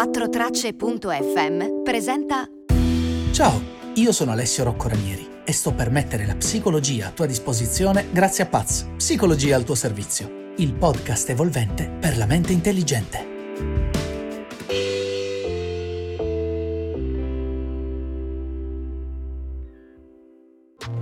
4tracce.fm presenta Ciao, io sono Alessio Rocco Ranieri e sto per mettere la psicologia a tua disposizione grazie a Paz, Psicologia al tuo servizio, il podcast evolvente per la mente intelligente.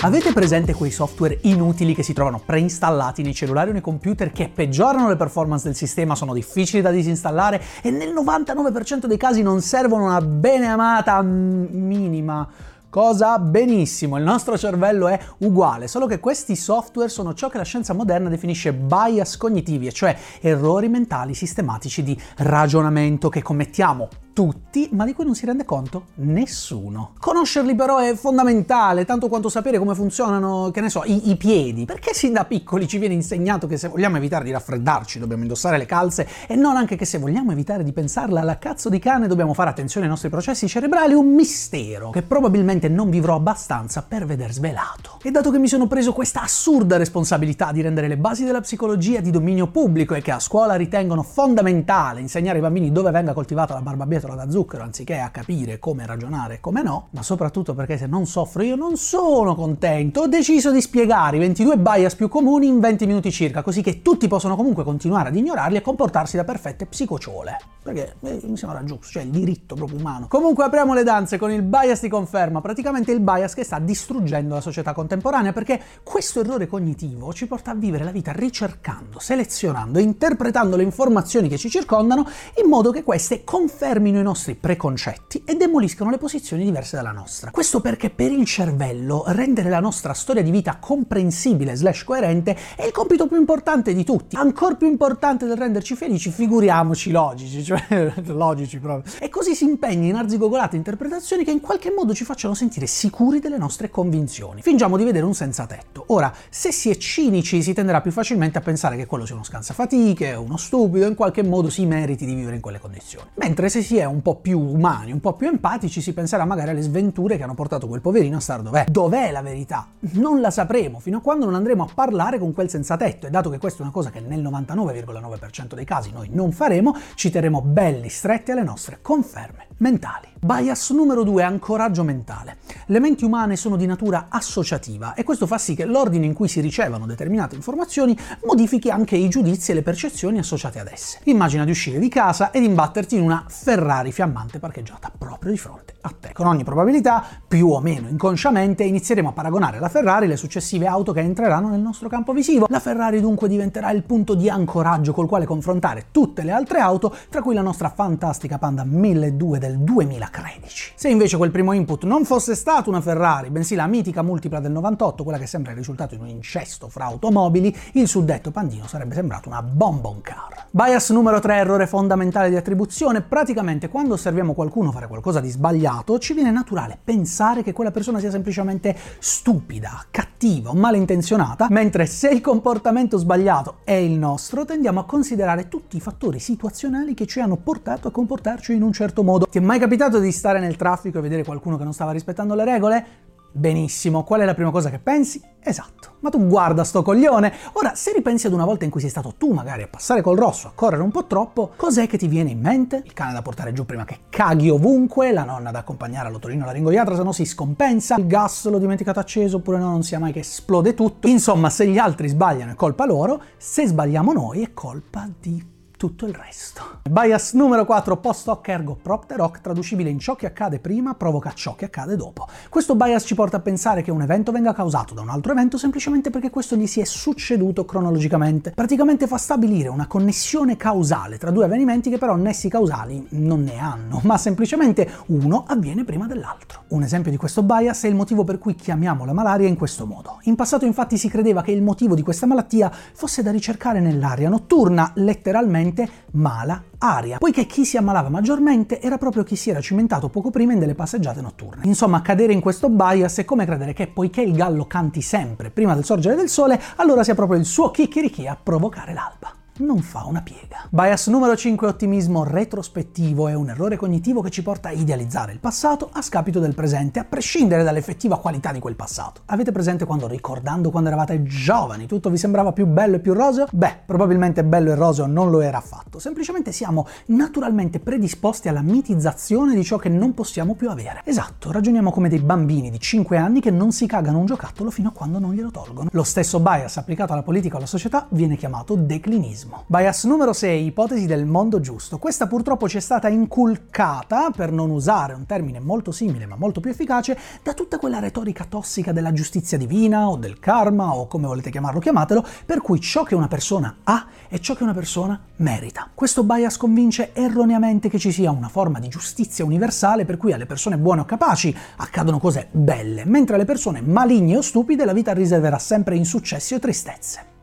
Avete presente quei software inutili che si trovano preinstallati nei cellulari o nei computer che peggiorano le performance del sistema, sono difficili da disinstallare e nel 99% dei casi non servono una bene amata minima Cosa? Benissimo, il nostro cervello è uguale, solo che questi software sono ciò che la scienza moderna definisce bias cognitivi, cioè errori mentali sistematici di ragionamento che commettiamo tutti, ma di cui non si rende conto nessuno. Conoscerli però è fondamentale, tanto quanto sapere come funzionano, che ne so, i, i, piedi. Perché sin da piccoli ci viene insegnato che se vogliamo evitare di raffreddarci dobbiamo indossare le calze e non anche che se vogliamo evitare di pensarla alla cazzo di cane dobbiamo fare attenzione ai nostri processi cerebrali, un mistero che probabilmente non vivrò abbastanza per veder svelato. E dato che mi sono preso questa assurda responsabilità di rendere le basi della psicologia di dominio pubblico e che a scuola ritengono fondamentale insegnare ai bambini dove venga coltivata la barbabietola scatola da zucchero anziché a capire come ragionare e come no, ma soprattutto perché se non soffro io non sono contento, ho deciso di spiegare i 22 bias più comuni in 20 minuti circa, così che tutti possono comunque continuare ad ignorarli e comportarsi da perfette psicociole. Perché eh, mi sembra giusto, cioè il diritto proprio umano. Comunque apriamo le danze con il bias di conferma, praticamente il bias che sta distruggendo la società contemporanea, perché questo errore cognitivo ci porta a vivere la vita ricercando, selezionando interpretando le informazioni che ci circondano in modo che queste confermino i nostri preconcetti e demoliscono le posizioni diverse dalla nostra. Questo perché per il cervello rendere la nostra storia di vita comprensibile slash coerente è il compito più importante di tutti, ancora più importante del renderci felici, figuriamoci logici, cioè logici proprio. E così si impegna in arzigogolate interpretazioni che in qualche modo ci facciano sentire sicuri delle nostre convinzioni. Fingiamo di vedere un senza tetto. Ora, se si è cinici si tenderà più facilmente a pensare che quello sia uno scansafatiche, uno stupido, in qualche modo si meriti di vivere in quelle condizioni. Mentre se si è un po' più umani, un po' più empatici, si penserà magari alle sventure che hanno portato quel poverino a star dov'è. Dov'è la verità? Non la sapremo fino a quando non andremo a parlare con quel senza tetto e dato che questa è una cosa che nel 99,9% dei casi noi non faremo, ci terremo belli stretti alle nostre conferme mentali. Bias numero 2 ancoraggio mentale. Le menti umane sono di natura associativa e questo fa sì che l'ordine in cui si ricevono determinate informazioni modifichi anche i giudizi e le percezioni associate ad esse. Immagina di uscire di casa ed imbatterti in una Ferrari fiammante parcheggiata proprio di fronte a te. Con ogni probabilità, più o meno inconsciamente, inizieremo a paragonare la Ferrari le successive auto che entreranno nel nostro campo visivo. La Ferrari dunque diventerà il punto di ancoraggio col quale confrontare tutte le altre auto, tra cui la nostra fantastica Panda 1200 del 2013. Se invece quel primo input non fosse stato una Ferrari, bensì la mitica multipla del 98, quella che sembra il risultato in un incesto fra automobili, il suddetto pandino sarebbe sembrato una bonbon car. Bias numero 3, errore fondamentale di attribuzione, praticamente quando osserviamo qualcuno fare qualcosa di sbagliato, passato ci viene naturale pensare che quella persona sia semplicemente stupida, cattiva o malintenzionata, mentre se il comportamento sbagliato è il nostro, tendiamo a considerare tutti i fattori situazionali che ci hanno portato a comportarci in un certo modo. Ti è mai capitato di stare nel traffico e vedere qualcuno che non stava rispettando le regole? Benissimo, qual è la prima cosa che pensi? Esatto, ma tu guarda sto coglione! Ora, se ripensi ad una volta in cui sei stato tu magari a passare col rosso, a correre un po' troppo, cos'è che ti viene in mente? Il cane da portare giù prima che caghi ovunque, la nonna da accompagnare all'otorino alla ringoiatra se no si scompensa, il gas l'ho dimenticato acceso oppure no non sia mai che esplode tutto. Insomma, se gli altri sbagliano è colpa loro, se sbagliamo noi è colpa di tutto il resto. Bias numero 4, post hoc ergo propter hoc, traducibile in ciò che accade prima provoca ciò che accade dopo. Questo bias ci porta a pensare che un evento venga causato da un altro evento semplicemente perché questo gli si è succeduto cronologicamente. Praticamente fa stabilire una connessione causale tra due avvenimenti che però nessi causali non ne hanno, ma semplicemente uno avviene prima dell'altro. Un esempio di questo bias è il motivo per cui chiamiamo la malaria in questo modo. In passato infatti si credeva che il motivo di questa malattia fosse da ricercare nell'aria notturna, letteralmente mala aria, poiché chi si ammalava maggiormente era proprio chi si era cimentato poco prima in delle passeggiate notturne. Insomma, cadere in questo bias è come credere che poiché il gallo canti sempre prima del sorgere del sole, allora sia proprio il suo chicchirichì a provocare l'alba. Non fa una piega. Bias numero 5 ottimismo retrospettivo è un errore cognitivo che ci porta a idealizzare il passato a scapito del presente, a prescindere dall'effettiva qualità di quel passato. Avete presente quando ricordando quando eravate giovani tutto vi sembrava più bello e più roseo? Beh, probabilmente bello e roseo non lo era affatto, semplicemente siamo naturalmente predisposti alla mitizzazione di ciò che non possiamo più avere. Esatto, ragioniamo come dei bambini di 5 anni che non si cagano un giocattolo fino a quando non glielo tolgono. Lo stesso bias applicato alla politica o alla società viene chiamato declinismo ottimismo. Bias numero 6, ipotesi del mondo giusto. Questa purtroppo ci è stata inculcata, per non usare un termine molto simile ma molto più efficace, da tutta quella retorica tossica della giustizia divina o del karma o come volete chiamarlo chiamatelo, per cui ciò che una persona ha è ciò che una persona merita. Questo bias convince erroneamente che ci sia una forma di giustizia universale per cui alle persone buone o capaci accadono cose belle, mentre alle persone maligne o stupide la vita riserverà sempre insuccessi o tristezze.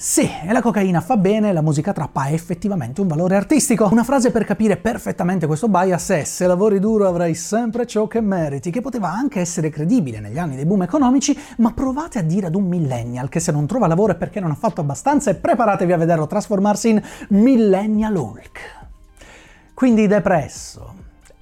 Sì, e la cocaina fa bene, la musica trappa ha effettivamente un valore artistico. Una frase per capire perfettamente questo bias è se lavori duro avrai sempre ciò che meriti, che poteva anche essere credibile negli anni dei boom economici, ma provate a dire ad un millennial che se non trova lavoro è perché non ha fatto abbastanza e preparatevi a vederlo trasformarsi in millennial Hulk. Quindi depresso,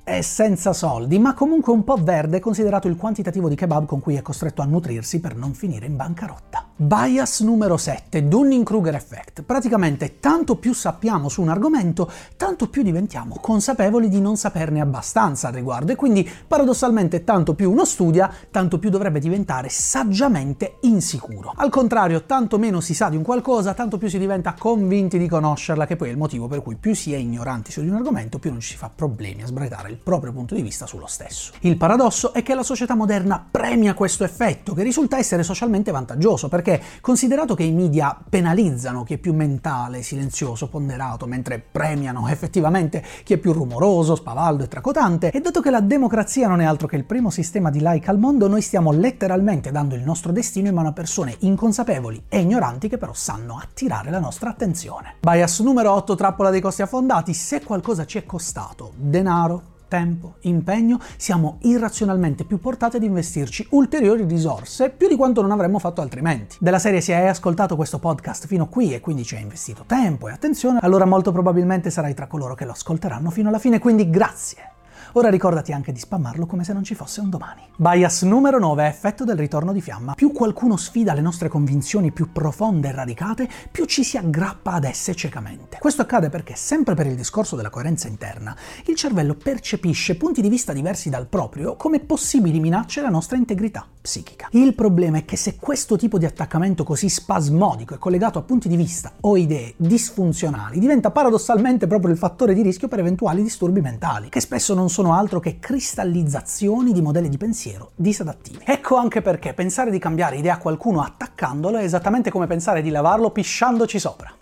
è senza soldi, ma comunque un po' verde considerato il quantitativo di kebab con cui è costretto a nutrirsi per non finire in bancarotta. Bias numero 7, Dunning-Kruger Effect. Praticamente tanto più sappiamo su un argomento, tanto più diventiamo consapevoli di non saperne abbastanza al riguardo e quindi paradossalmente tanto più uno studia, tanto più dovrebbe diventare saggiamente insicuro. Al contrario, tanto meno si sa di un qualcosa, tanto più si diventa convinti di conoscerla, che poi è il motivo per cui più si è ignoranti su di un argomento, più non ci si fa problemi a sbraitare il proprio punto di vista sullo stesso. Il paradosso è che la società moderna premia questo effetto, che risulta essere socialmente vantaggioso, perché considerato che i media penalizzano chi è più mentale, silenzioso, ponderato, mentre premiano effettivamente chi è più rumoroso, spavaldo e tracotante, e dato che la democrazia non è altro che il primo sistema di like al mondo, noi stiamo letteralmente dando il nostro destino in mano a persone inconsapevoli e ignoranti che però sanno attirare la nostra attenzione. Bias numero 8, trappola dei costi affondati, se qualcosa ci è costato denaro, tempo, impegno, siamo irrazionalmente più portati ad investirci ulteriori risorse più di quanto non avremmo fatto altrimenti. Della serie se hai ascoltato questo podcast fino qui e quindi ci hai investito tempo e attenzione, allora molto probabilmente sarai tra coloro che lo ascolteranno fino alla fine, quindi grazie. Ora ricordati anche di spammarlo come se non ci fosse un domani. Bias numero 9, effetto del ritorno di fiamma. Più qualcuno sfida le nostre convinzioni più profonde e radicate, più ci si aggrappa ad esse ciecamente. Questo accade perché, sempre per il discorso della coerenza interna, il cervello percepisce punti di vista diversi dal proprio come possibili minacce alla nostra integrità psichica. Il problema è che se questo tipo di attaccamento così spasmodico è collegato a punti di vista o idee disfunzionali, diventa paradossalmente proprio il fattore di rischio per eventuali disturbi mentali, che spesso non sono altro che cristallizzazioni di modelli di pensiero disadattivi. Ecco anche perché pensare di cambiare idea a qualcuno attaccandolo è esattamente come pensare di lavarlo pisciandoci sopra.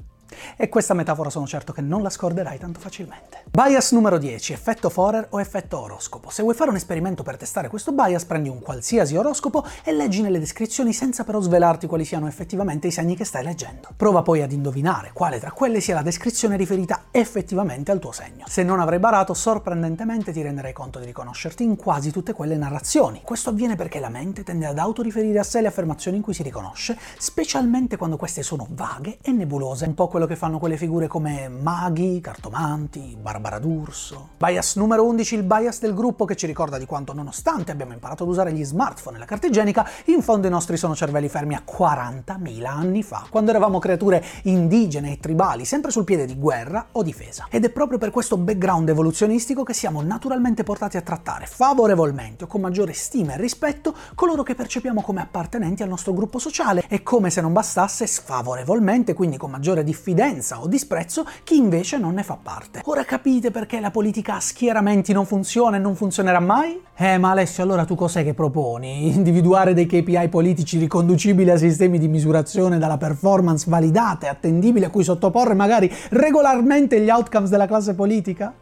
E questa metafora sono certo che non la scorderai tanto facilmente. Bias numero 10, effetto Forer o effetto oroscopo. Se vuoi fare un esperimento per testare questo bias, prendi un qualsiasi oroscopo e leggi nelle descrizioni senza però svelarti quali siano effettivamente i segni che stai leggendo. Prova poi ad indovinare quale tra quelle sia la descrizione riferita effettivamente al tuo segno. Se non avrai barato, sorprendentemente ti renderai conto di riconoscerti in quasi tutte quelle narrazioni. Questo avviene perché la mente tende ad autoriferire a sé le affermazioni in cui si riconosce, specialmente quando queste sono vaghe e nebulose, un po' quello che fanno quelle figure come maghi, cartomanti, Barbara D'Urso. Bias numero 11, il bias del gruppo che ci ricorda di quanto nonostante abbiamo imparato ad usare gli smartphone e la carta igienica, in fondo i nostri sono cervelli fermi a 40.000 anni fa, quando eravamo creature indigene e tribali, sempre sul piede di guerra o difesa. Ed è proprio per questo background evoluzionistico che siamo naturalmente portati a trattare favorevolmente o con maggiore stima e rispetto coloro che percepiamo come appartenenti al nostro gruppo sociale e come se non bastasse sfavorevolmente, quindi con maggiore diffidenza diffidenza o disprezzo chi invece non ne fa parte. Ora capite perché la politica a schieramenti non funziona e non funzionerà mai? Eh, ma Alessio, allora tu cos'è che proponi? Individuare dei KPI politici riconducibili a sistemi di misurazione dalla performance validate, attendibili, a cui sottoporre magari regolarmente gli outcomes della classe politica?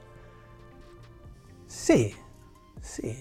Sì, sì,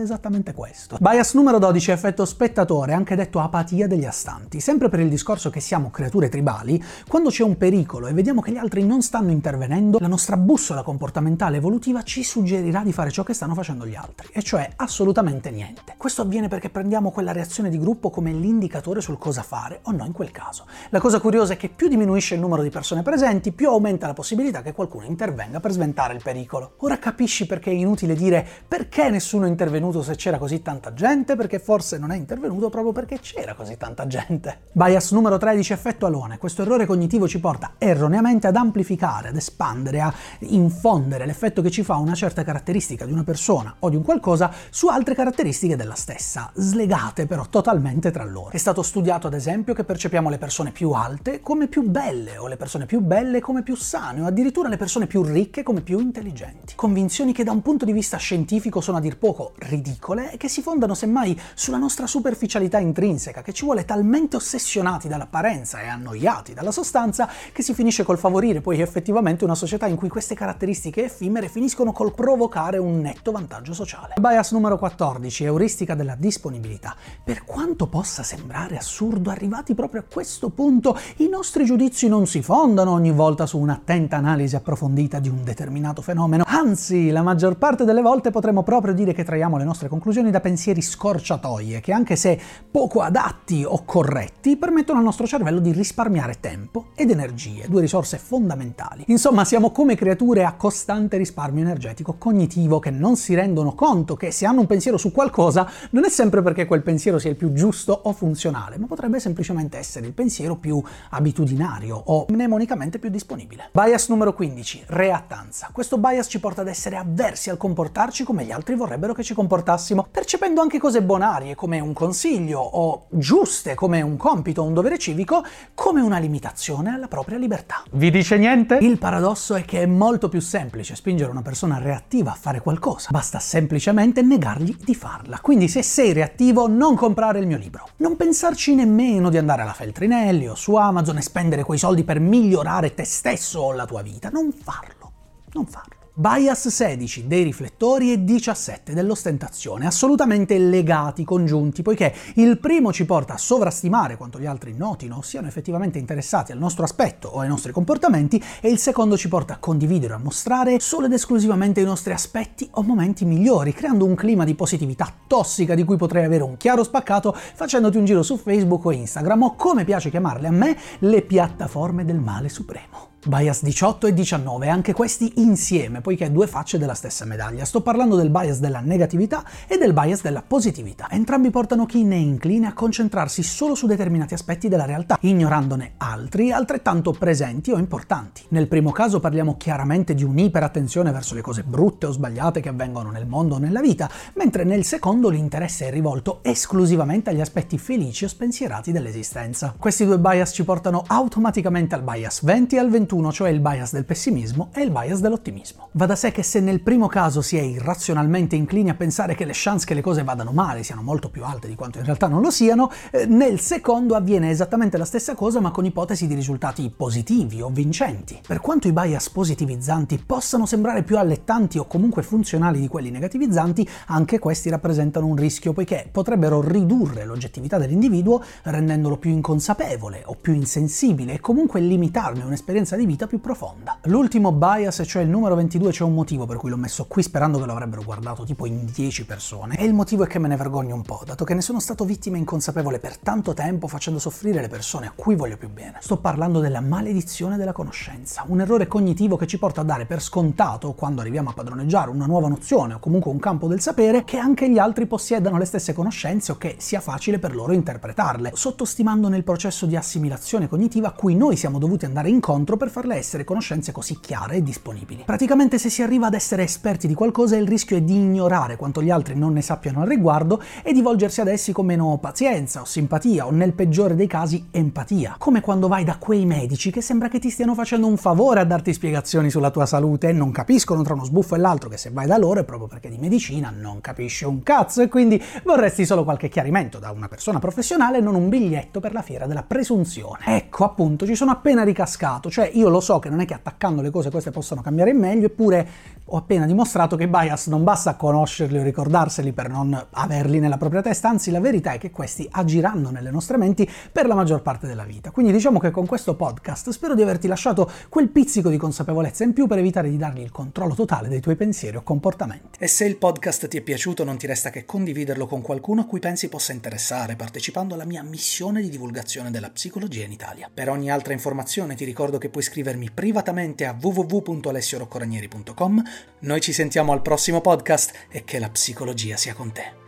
esattamente questo. Bias numero 12 effetto spettatore, anche detto apatia degli astanti. Sempre per il discorso che siamo creature tribali, quando c'è un pericolo e vediamo che gli altri non stanno intervenendo, la nostra bussola comportamentale evolutiva ci suggerirà di fare ciò che stanno facendo gli altri, e cioè assolutamente niente. Questo avviene perché prendiamo quella reazione di gruppo come l'indicatore sul cosa fare o no in quel caso. La cosa curiosa è che più diminuisce il numero di persone presenti, più aumenta la possibilità che qualcuno intervenga per sventare il pericolo. Ora capisci perché è inutile dire perché nessuno è intervenuto se c'era così tanta gente, perché forse non è intervenuto proprio perché c'era così tanta gente. Bias numero 13, effetto alone. Questo errore cognitivo ci porta erroneamente ad amplificare, ad espandere, a infondere l'effetto che ci fa una certa caratteristica di una persona o di un qualcosa su altre caratteristiche della stessa, slegate però totalmente tra loro. È stato studiato ad esempio che percepiamo le persone più alte come più belle o le persone più belle come più sane o addirittura le persone più ricche come più intelligenti. Convinzioni che da un punto di vista scientifico sono a dir poco ridicole e che si fondano semmai sulla nostra superficialità intrinseca, che ci vuole talmente ossessionati dall'apparenza e annoiati dalla sostanza che si finisce col favorire poi effettivamente una società in cui queste caratteristiche effimere finiscono col provocare un netto vantaggio sociale. Bias numero 14, euristica della disponibilità. Per quanto possa sembrare assurdo, arrivati proprio a questo punto, i nostri giudizi non si fondano ogni volta su un'attenta analisi approfondita di un determinato fenomeno, anzi, la maggior parte delle volte potremmo proprio dire che traiamo le nostre conclusioni da pensieri scorciatoie, che anche se poco adatti o corretti, permettono al nostro cervello di risparmiare tempo ed energie, due risorse fondamentali. Insomma, siamo come creature a costante risparmio energetico cognitivo che non si rendono conto che se hanno un pensiero su qualcosa non è sempre perché quel pensiero sia il più giusto o funzionale, ma potrebbe semplicemente essere il pensiero più abitudinario o mnemonicamente più disponibile. Bias numero 15, reattanza. Questo bias ci porta ad essere avversi al comportarci come gli altri vorrebbero che ci comportassimo, percependo anche cose bonarie come un consiglio o giuste come un compito o un dovere civico come una limitazione alla propria libertà. Vi dice niente? Il paradosso è che è molto più semplice spingere una persona reattiva a fare qualcosa, basta semplicemente negargli di farla. Quindi se sei reattivo non comprare il mio libro. Non pensarci nemmeno di andare alla Feltrinelli o su Amazon e spendere quei soldi per migliorare te stesso o la tua vita. Non farlo. Non farlo. Bias 16 dei riflettori e 17 dell'ostentazione, assolutamente legati, congiunti, poiché il primo ci porta a sovrastimare quanto gli altri notino siano effettivamente interessati al nostro aspetto o ai nostri comportamenti e il secondo ci porta a condividere a mostrare solo ed esclusivamente i nostri aspetti o momenti migliori, creando un clima di positività tossica di cui potrei avere un chiaro spaccato facendoti un giro su Facebook o Instagram o come piace chiamarle a me, le piattaforme del male supremo. Bias 18 e 19, anche questi insieme, poiché due facce della stessa medaglia. Sto parlando del bias della negatività e del bias della positività. Entrambi portano chi ne è incline a concentrarsi solo su determinati aspetti della realtà, ignorandone altri altrettanto presenti o importanti. Nel primo caso parliamo chiaramente di un'iperattenzione verso le cose brutte o sbagliate che avvengono nel mondo o nella vita, mentre nel secondo l'interesse è rivolto esclusivamente agli aspetti felici o spensierati dell'esistenza. Questi due bias ci portano automaticamente al bias 20 e al 21 21, cioè il bias del pessimismo e il bias dell'ottimismo. Va da sé che se nel primo caso si è irrazionalmente inclini a pensare che le chance che le cose vadano male siano molto più alte di quanto in realtà non lo siano, eh, nel secondo avviene esattamente la stessa cosa ma con ipotesi di risultati positivi o vincenti. Per quanto i bias positivizzanti possano sembrare più allettanti o comunque funzionali di quelli negativizzanti, anche questi rappresentano un rischio poiché potrebbero ridurre l'oggettività dell'individuo rendendolo più inconsapevole o più insensibile e comunque limitarne un'esperienza di vita più profonda. L'ultimo bias, cioè il numero 22, c'è un motivo per cui l'ho messo qui sperando che lo avrebbero guardato tipo in 10 persone e il motivo è che me ne vergogno un po', dato che ne sono stato vittima inconsapevole per tanto tempo facendo soffrire le persone a cui voglio più bene. Sto parlando della maledizione della conoscenza, un errore cognitivo che ci porta a dare per scontato, quando arriviamo a padroneggiare una nuova nozione o comunque un campo del sapere, che anche gli altri possiedano le stesse conoscenze o che sia facile per loro interpretarle, sottostimando nel processo di assimilazione cognitiva a cui noi siamo dovuti andare incontro per farle essere conoscenze così chiare e disponibili. Praticamente se si arriva ad essere esperti di qualcosa il rischio è di ignorare quanto gli altri non ne sappiano al riguardo e di volgersi ad essi con meno pazienza o simpatia o nel peggiore dei casi empatia. Come quando vai da quei medici che sembra che ti stiano facendo un favore a darti spiegazioni sulla tua salute e non capiscono tra uno sbuffo e l'altro che se vai da loro è proprio perché di medicina non capisci un cazzo e quindi vorresti solo qualche chiarimento da una persona professionale e non un biglietto per la fiera della presunzione. Ecco appunto ci sono appena ricascato, cioè io lo so che non è che attaccando le cose queste possano cambiare in meglio, eppure ho appena dimostrato che bias non basta conoscerli o ricordarseli per non averli nella propria testa, anzi la verità è che questi agiranno nelle nostre menti per la maggior parte della vita. Quindi diciamo che con questo podcast spero di averti lasciato quel pizzico di consapevolezza in più per evitare di dargli il controllo totale dei tuoi pensieri o comportamenti. E se il podcast ti è piaciuto non ti resta che condividerlo con qualcuno a cui pensi possa interessare partecipando alla mia missione di divulgazione della psicologia in Italia. Per ogni altra informazione ti ricordo che puoi scrivermi privatamente a www.alessioroccoranieri.com noi ci sentiamo al prossimo podcast e che la psicologia sia con te.